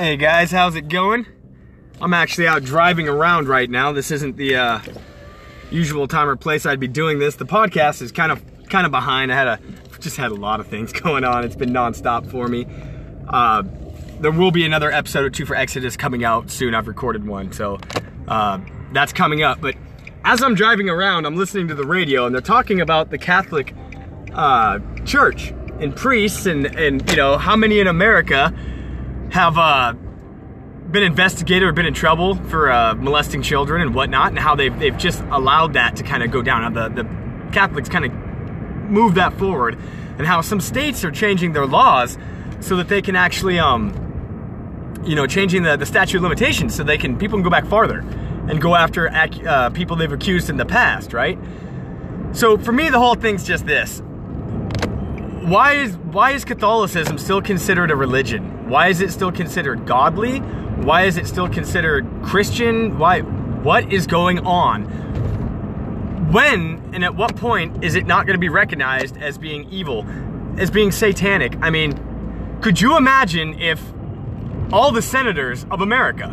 Hey guys, how's it going? I'm actually out driving around right now. This isn't the uh, usual time or place I'd be doing this. The podcast is kind of kind of behind. I had a just had a lot of things going on. It's been nonstop for me. Uh, there will be another episode or two for Exodus coming out soon. I've recorded one, so uh, that's coming up. But as I'm driving around, I'm listening to the radio, and they're talking about the Catholic uh, Church and priests, and and you know how many in America have uh, been investigated or been in trouble for uh, molesting children and whatnot, and how they've, they've just allowed that to kind of go down. How the, the Catholics kind of move that forward, and how some states are changing their laws so that they can actually, um, you know, changing the, the statute of limitations so they can people can go back farther and go after uh, people they've accused in the past, right? So for me, the whole thing's just this: why is why is Catholicism still considered a religion? Why is it still considered godly? Why is it still considered Christian? Why what is going on? When and at what point is it not going to be recognized as being evil, as being satanic? I mean, could you imagine if all the senators of America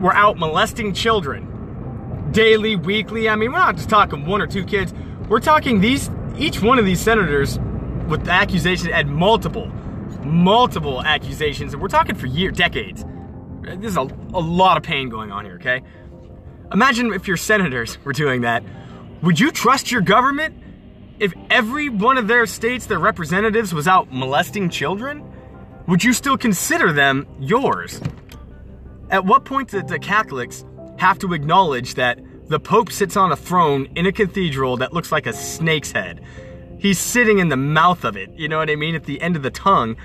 were out molesting children daily, weekly? I mean, we're not just talking one or two kids. We're talking these each one of these senators with accusations had multiple, multiple accusations, and we're talking for years, decades. There's a, a lot of pain going on here, okay? Imagine if your senators were doing that. Would you trust your government if every one of their states, their representatives, was out molesting children? Would you still consider them yours? At what point did the Catholics have to acknowledge that the Pope sits on a throne in a cathedral that looks like a snake's head. He's sitting in the mouth of it, you know what I mean? At the end of the tongue.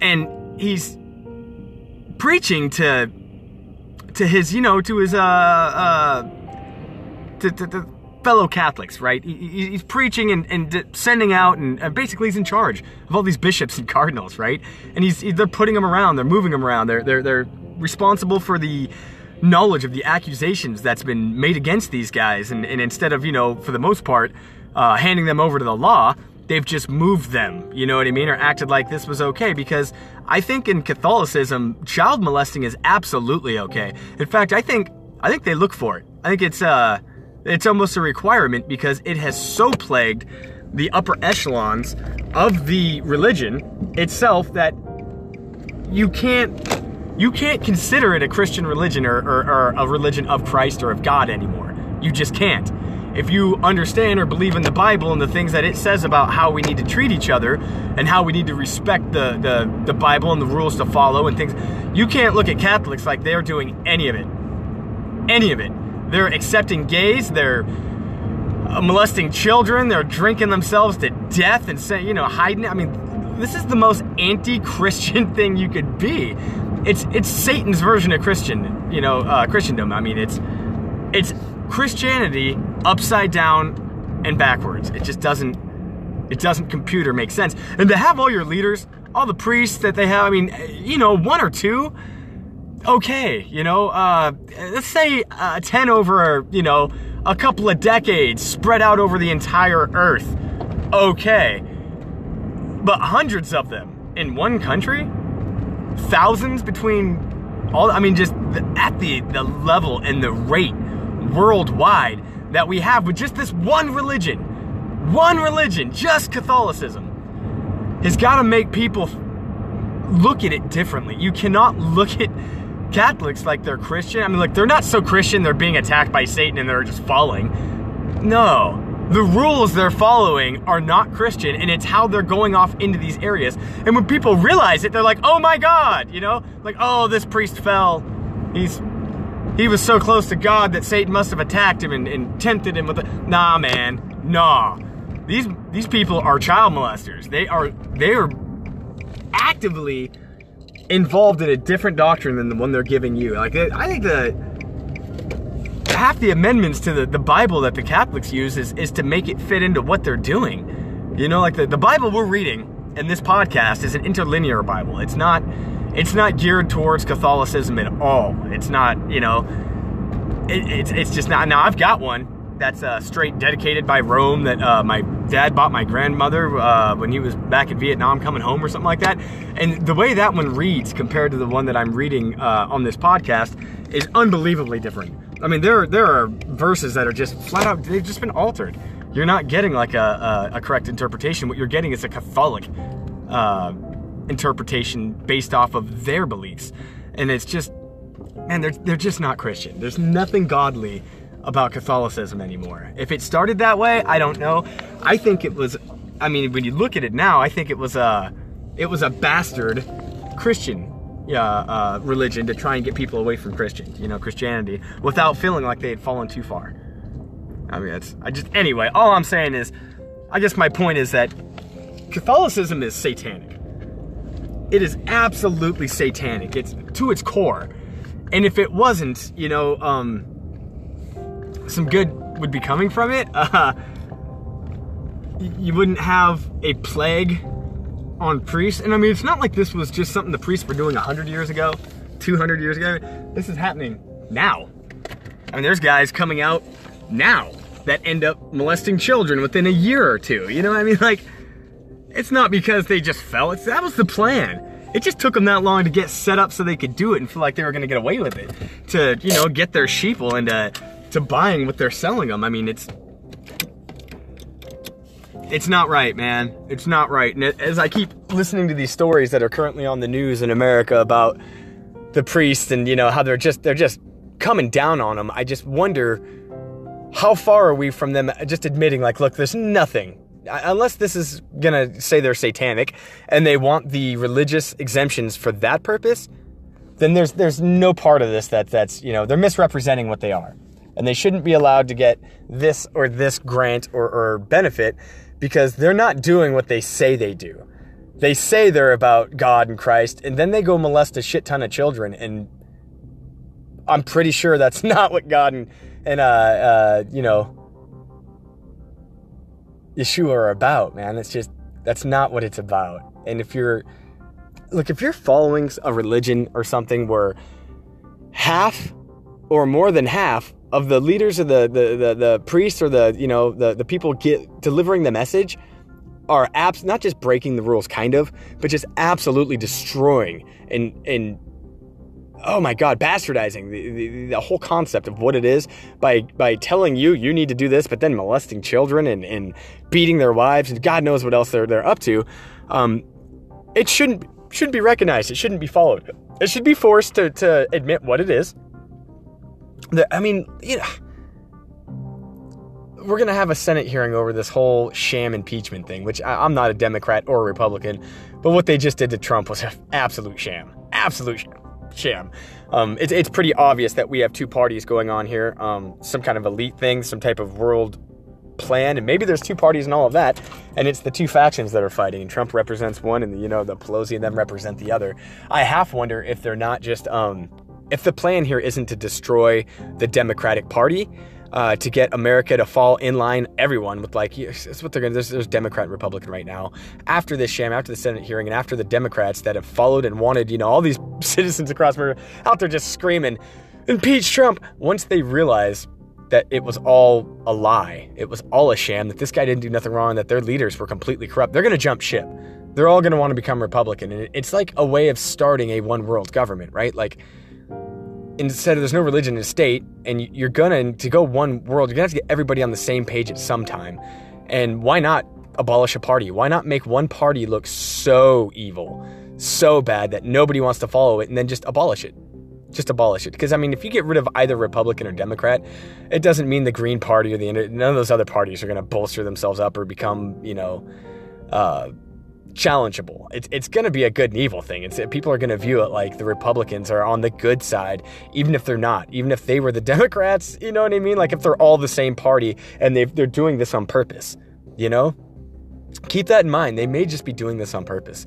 And he's preaching to to his, you know, to his uh uh to, to, to fellow Catholics, right? He, he's preaching and, and sending out, and, and, basically he's in charge of all these bishops and cardinals, right? And he's they're putting them around, they're moving them around, they're they're they're responsible for the knowledge of the accusations that's been made against these guys, and, and instead of, you know, for the most part, uh, handing them over to the law, they've just moved them, you know what I mean, or acted like this was okay because I think in Catholicism, child molesting is absolutely okay. In fact, I think I think they look for it. I think it's uh it's almost a requirement because it has so plagued the upper echelons of the religion itself that you can't you can't consider it a Christian religion or, or, or, a religion of Christ or of God anymore. You just can't. If you understand or believe in the Bible and the things that it says about how we need to treat each other and how we need to respect the, the, the Bible and the rules to follow and things, you can't look at Catholics like they're doing any of it. Any of it. They're accepting gays, they're molesting children, they're drinking themselves to death and saying, you know, hiding. I mean, this is the most anti Christian thing you could be it's it's Satan's version of Christian, you know, uh, Christendom. I mean, it's it's Christianity upside down and backwards. It just doesn't it doesn't compute or make sense. And to have all your leaders, all the priests that they have, I mean, you know, one or two, okay, you know, uh, let's say uh, ten over, you know, a couple of decades spread out over the entire earth, okay, but hundreds of them in one country thousands between all I mean just the, at the the level and the rate worldwide that we have with just this one religion. One religion just Catholicism has got to make people look at it differently. You cannot look at Catholics like they're Christian. I mean like they're not so Christian they're being attacked by Satan and they're just falling. No the rules they're following are not Christian and it's how they're going off into these areas. And when people realize it, they're like, oh my God, you know? Like, oh, this priest fell. He's he was so close to God that Satan must have attacked him and, and tempted him with the nah man, nah. These these people are child molesters. They are they are actively involved in a different doctrine than the one they're giving you. Like I think the half the amendments to the, the Bible that the Catholics use is, is to make it fit into what they're doing. You know, like the, the Bible we're reading in this podcast is an interlinear Bible. It's not it's not geared towards Catholicism at all. It's not, you know, it, it's, it's just not. Now, I've got one that's uh, straight dedicated by Rome that uh, my dad bought my grandmother uh, when he was back in Vietnam coming home or something like that. And the way that one reads compared to the one that I'm reading uh, on this podcast is unbelievably different. I mean, there there are verses that are just flat out they've just been altered. You're not getting like a, a, a correct interpretation. What you're getting is a Catholic uh, interpretation based off of their beliefs, and it's just man, they're they're just not Christian. There's nothing godly about Catholicism anymore. If it started that way, I don't know. I think it was. I mean, when you look at it now, I think it was a it was a bastard Christian uh, uh, religion to try and get people away from Christian, you know, Christianity, without feeling like they had fallen too far. I mean, it's I just anyway. All I'm saying is, I guess my point is that Catholicism is satanic. It is absolutely satanic. It's to its core. And if it wasn't, you know, um, some good would be coming from it. Uh, you wouldn't have a plague on priests. And I mean, it's not like this was just something the priests were doing 100 years ago, 200 years ago. This is happening now. I mean, there's guys coming out now that end up molesting children within a year or two. You know what I mean? Like, it's not because they just fell. It's, that was the plan. It just took them that long to get set up so they could do it and feel like they were going to get away with it. To, you know, get their sheeple into to buying what they're selling them. I mean, it's it's not right, man. It's not right. And as I keep listening to these stories that are currently on the news in America about the priests and you know how they're just they're just coming down on them, I just wonder how far are we from them just admitting like, look, there's nothing. Unless this is gonna say they're satanic and they want the religious exemptions for that purpose, then there's there's no part of this that that's you know they're misrepresenting what they are and they shouldn't be allowed to get this or this grant or, or benefit because they're not doing what they say they do. They say they're about God and Christ, and then they go molest a shit ton of children, and I'm pretty sure that's not what God and, and uh, uh, you know, Yeshua are about, man. It's just, that's not what it's about. And if you're, look, if you're following a religion or something where half or more than half of the leaders of the, the, the, the priests or the, you know, the, the people get delivering the message are abs- not just breaking the rules, kind of, but just absolutely destroying and, and oh my God, bastardizing the, the, the, whole concept of what it is by, by telling you you need to do this, but then molesting children and, and beating their wives and God knows what else they're, they're up to. Um, it shouldn't, shouldn't be recognized. It shouldn't be followed. It should be forced to, to admit what it is I mean, you know, we're going to have a Senate hearing over this whole sham impeachment thing, which I, am not a Democrat or a Republican, but what they just did to Trump was an absolute sham. Absolute sham. Um, it's, it's pretty obvious that we have two parties going on here um, some kind of elite thing, some type of world plan, and maybe there's two parties and all of that, and it's the two factions that are fighting, and Trump represents one, and the, you know the Pelosi and them represent the other. I half wonder if they're not just um, if the plan here isn't to destroy the Democratic Party, uh, to get America to fall in line, everyone with like, that's what they're going to, there's, there's Democrat and Republican right now. After this sham, after the Senate hearing, and after the Democrats that have followed and wanted, you know, all these citizens across America out there just screaming, impeach Trump, once they realize that it was all a lie, it was all a sham, that this guy didn't do nothing wrong, that their leaders were completely corrupt, they're going to jump ship. They're all going to want to become Republican. And it's like a way of starting a one world government, right? Like, instead of there's no religion in a state and you're gonna to go one world you're gonna have to get everybody on the same page at some time. And why not abolish a party? Why not make one party look so evil so bad that nobody wants to follow it and then just abolish it? Just abolish it. Because i mean if you get rid of either republican or democrat it doesn't mean the green party or the none of those other parties are going to bolster themselves up or become you know uh, challengeable. It's it's going to be a good and evil thing. It's people are going to view it like the Republicans are on the good side, even if they're not. Even if they were the Democrats, you know what I mean? Like if they're all the same party and they they're doing this on purpose, you know. Keep that in mind. They may just be doing this on purpose.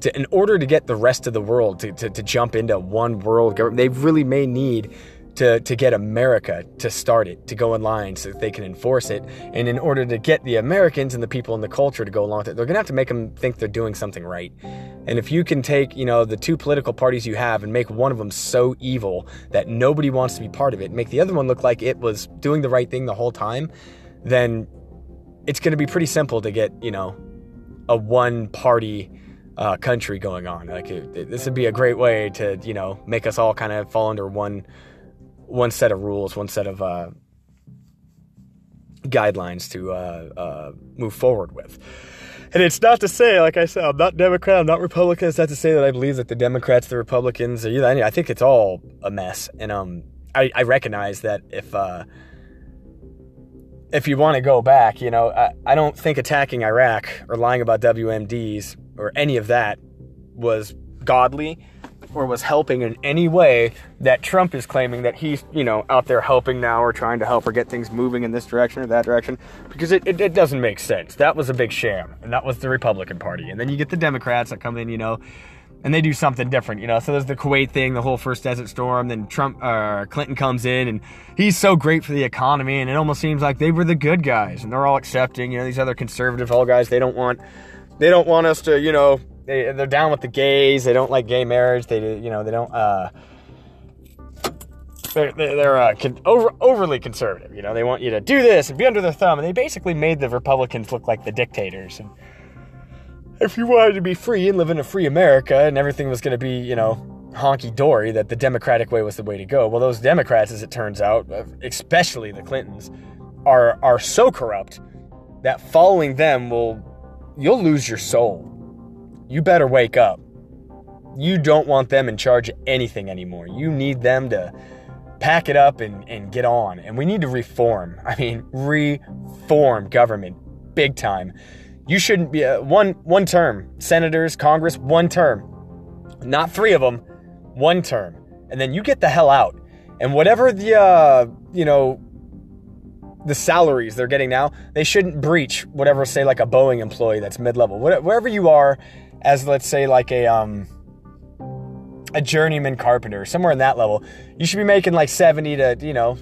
To, in order to get the rest of the world to, to, to jump into one world government, they really may need to, to get America to start it, to go in line so that they can enforce it. And in order to get the Americans and the people in the culture to go along with it, they're going to have to make them think they're doing something right. And if you can take, you know, the two political parties you have and make one of them so evil that nobody wants to be part of it, make the other one look like it was doing the right thing the whole time, then it's going to be pretty simple to get, you know, a one party uh, country going on. Like it, this would be a great way to, you know, make us all kind of fall under one one set of rules, one set of uh, guidelines to uh, uh, move forward with. And it's not to say, like I said, I'm not Democrat, I'm not Republican. It's not to say that I believe that the Democrats, the Republicans, or. I think it's all a mess. And um, I, I recognize that if uh, if you want to go back, you know, I, I don't think attacking Iraq or lying about WMDs or any of that was godly or was helping in any way that Trump is claiming that he's, you know, out there helping now or trying to help or get things moving in this direction or that direction because it, it, it, doesn't make sense. That was a big sham, and that was the Republican Party. And then you get the Democrats that come in, you know, and they do something different, you know. So there's the Kuwait thing, the whole first Desert Storm. Then Trump, uh, Clinton comes in, and he's so great for the economy, and it almost seems like they were the good guys, and they're all accepting. You know, these other conservative all guys, they don't want, they don't want us to, you know, they they're down with the gays. They don't like gay marriage. They you know they don't. Uh, they're they're uh, con- over, overly conservative. You know they want you to do this and be under their thumb, and they basically made the Republicans look like the dictators. And if you wanted to be free and live in a free America, and everything was going to be you know honky dory, that the Democratic way was the way to go. Well, those Democrats, as it turns out, especially the Clintons, are are so corrupt that following them will you'll lose your soul you better wake up. You don't want them in charge of anything anymore. You need them to pack it up and, and get on. And we need to reform. I mean, reform government big time. You shouldn't be uh, one one term. Senators, Congress, one term. Not three of them, one term. And then you get the hell out. And whatever the uh, you know the salaries they're getting now, they shouldn't breach whatever say like a Boeing employee that's mid-level. Wherever you are as let's say like a um a journeyman carpenter, somewhere in that level, you should be making like 70 to, you know,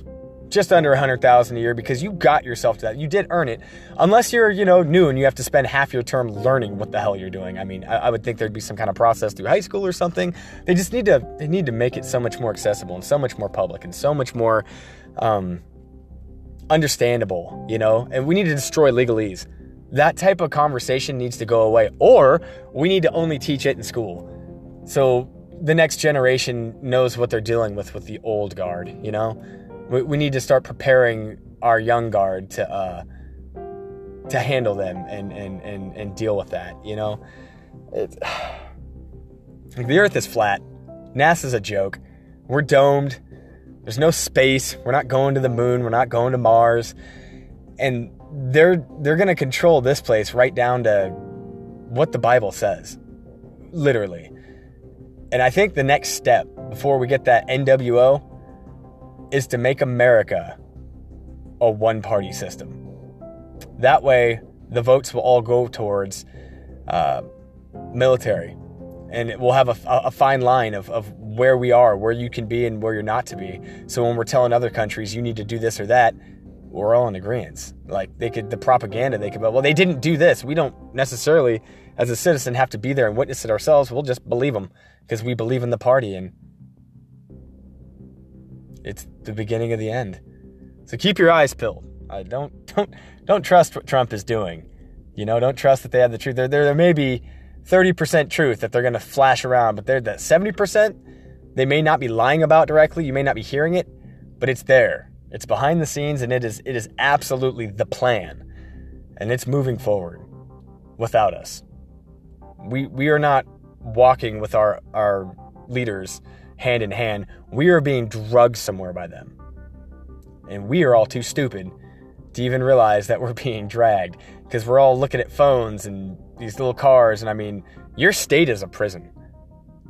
just under 100,000 a year because you got yourself to that. You did earn it. Unless you're, you know, new and you have to spend half your term learning what the hell you're doing. I mean, I, I, would think there'd be some kind of process through high school or something. They just need to they need to make it so much more accessible and so much more public and so much more um understandable, you know? And we need to destroy legalese. That type of conversation needs to go away, or we need to only teach it in school. So the next generation knows what they're dealing with with the old guard, you know? We, we need to start preparing our young guard to, uh, to handle them and, and, and, and deal with that, you know? It's, the earth is flat. NASA's a joke. We're domed. There's no space. We're not going to the moon. We're not going to Mars. And they're they're going to control this place right down to what the Bible says. Literally. And I think the next step before we get that NWO is to make America a one party system. That way, the votes will all go towards uh, military. And we'll have a, a fine line of, of where we are, where you can be, and where you're not to be. So when we're telling other countries you need to do this or that, we're all in agreement. Like they could, the propaganda they could, but well, they didn't do this. We don't necessarily, as a citizen, have to be there and witness it ourselves. We'll just believe them because we believe in the party and it's the beginning of the end. So keep your eyes peeled. I don't don't don't trust what Trump is doing. You know, don't trust that they have the truth. There there, there may be 30% truth that they're going to flash around, but they're that 70% they may not be lying about directly. You may not be hearing it, but it's there. It's behind the scenes and it is it is absolutely the plan. And it's moving forward without us. We we are not walking with our our leaders hand in hand. We are being drugged somewhere by them. And we are all too stupid to even realize that we're being dragged because we're all looking at phones and these little cars and I mean, your state is a prison.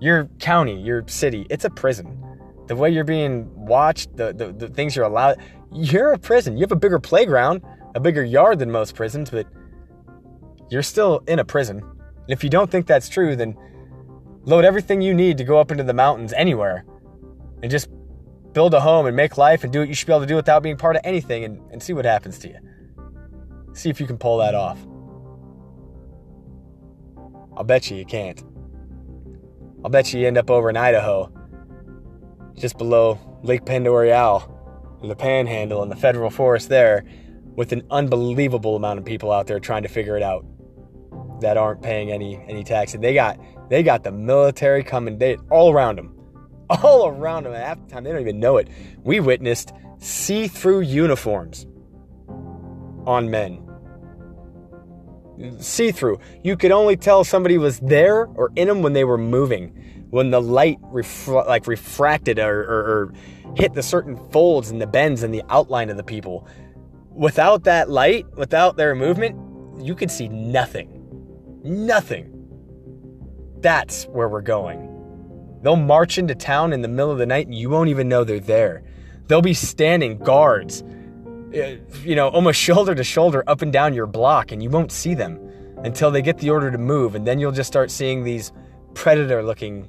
Your county, your city, it's a prison the way you're being watched, the, the, the things you're allowed. You're a prison. You have a bigger playground, a bigger yard than most prisons, but you're still in a prison. And if you don't think that's true, then load everything you need to go up into the mountains anywhere and just build a home and make life and do what you should be able to do without being part of anything and, and see what happens to you. See if you can pull that off. I'll bet you you can't. I'll bet you you end up over in Idaho, just below Lake Pend Oreille, in the panhandle in the federal forest there, with an unbelievable amount of people out there trying to figure it out that aren't paying any any tax. And they got they got the military coming they all around them. All around them. And half the time they don't even know it. We witnessed see-through uniforms on men. See-through. You could only tell somebody was there or in them when they were moving. When the light refra- like refracted or, or, or hit the certain folds and the bends and the outline of the people. Without that light, without their movement, you could see nothing. Nothing. That's where we're going. They'll march into town in the middle of the night and you won't even know they're there. They'll be standing guards, uh, you know, almost shoulder to shoulder up and down your block, and you won't see them until they get the order to move. And then you'll just start seeing these predator looking,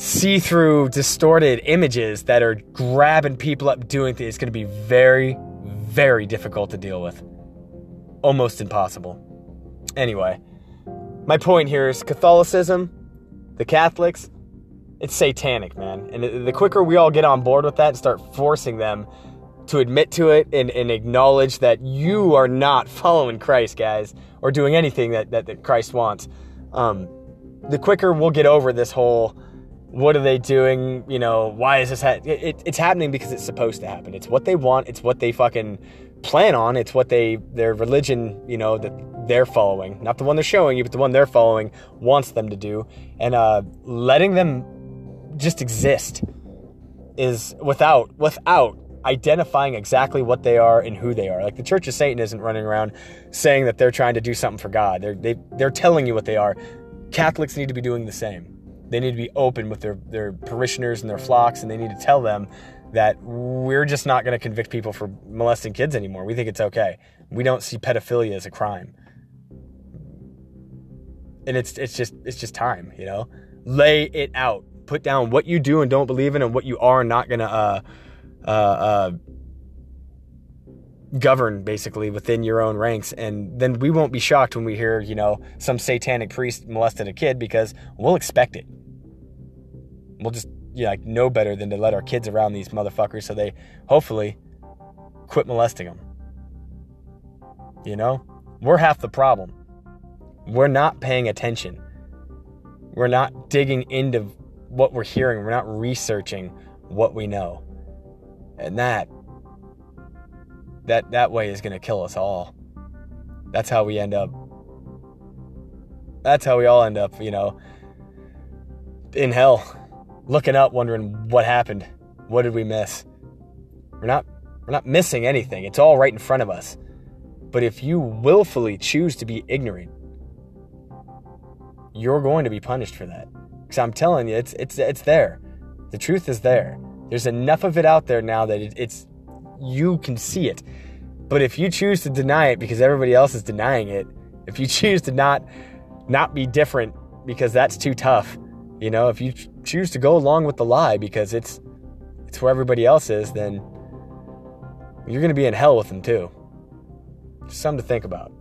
see through, distorted images that are grabbing people up, doing things. It's going to be very, very difficult to deal with. Almost impossible. Anyway, my point here is Catholicism, the Catholics, it's satanic, man. And the quicker we all get on board with that and start forcing them to admit to it and, and acknowledge that you are not following Christ, guys, or doing anything that, that, that Christ wants, um, the quicker we'll get over this whole what are they doing? You know, why is this? Ha-? It, it, it's happening because it's supposed to happen. It's what they want. It's what they fucking plan on. It's what they their religion, you know, that they're following, not the one they're showing you, but the one they're following wants them to do, and uh, letting them just exist is without without identifying exactly what they are and who they are. Like the Church of Satan isn't running around saying that they're trying to do something for God. They're they, they're telling you what they are. Catholics need to be doing the same. They need to be open with their their parishioners and their flocks, and they need to tell them that we're just not going to convict people for molesting kids anymore. We think it's okay. We don't see pedophilia as a crime. And it's it's just it's just time, you know. Lay it out. Put down what you do and don't believe in, and what you are not going to uh, uh, uh, govern basically within your own ranks. And then we won't be shocked when we hear, you know, some satanic priest molested a kid because we'll expect it. We'll just you know, like know better than to let our kids around these motherfuckers so they hopefully quit molesting them. You know, we're half the problem. We're not paying attention. We're not digging into what we're hearing. We're not researching what we know. And that that that way is going to kill us all. That's how we end up That's how we all end up, you know, in hell looking up wondering what happened. What did we miss? We're not we're not missing anything. It's all right in front of us. But if you willfully choose to be ignorant, you're going to be punished for that. Cuz I'm telling you, it's it's it's there. The truth is there. There's enough of it out there now that it, it's you can see it. But if you choose to deny it because everybody else is denying it, if you choose to not not be different because that's too tough, you know, if you choose to go along with the lie because it's it's where everybody else is, then you're going to be in hell with them too. Just something to think about.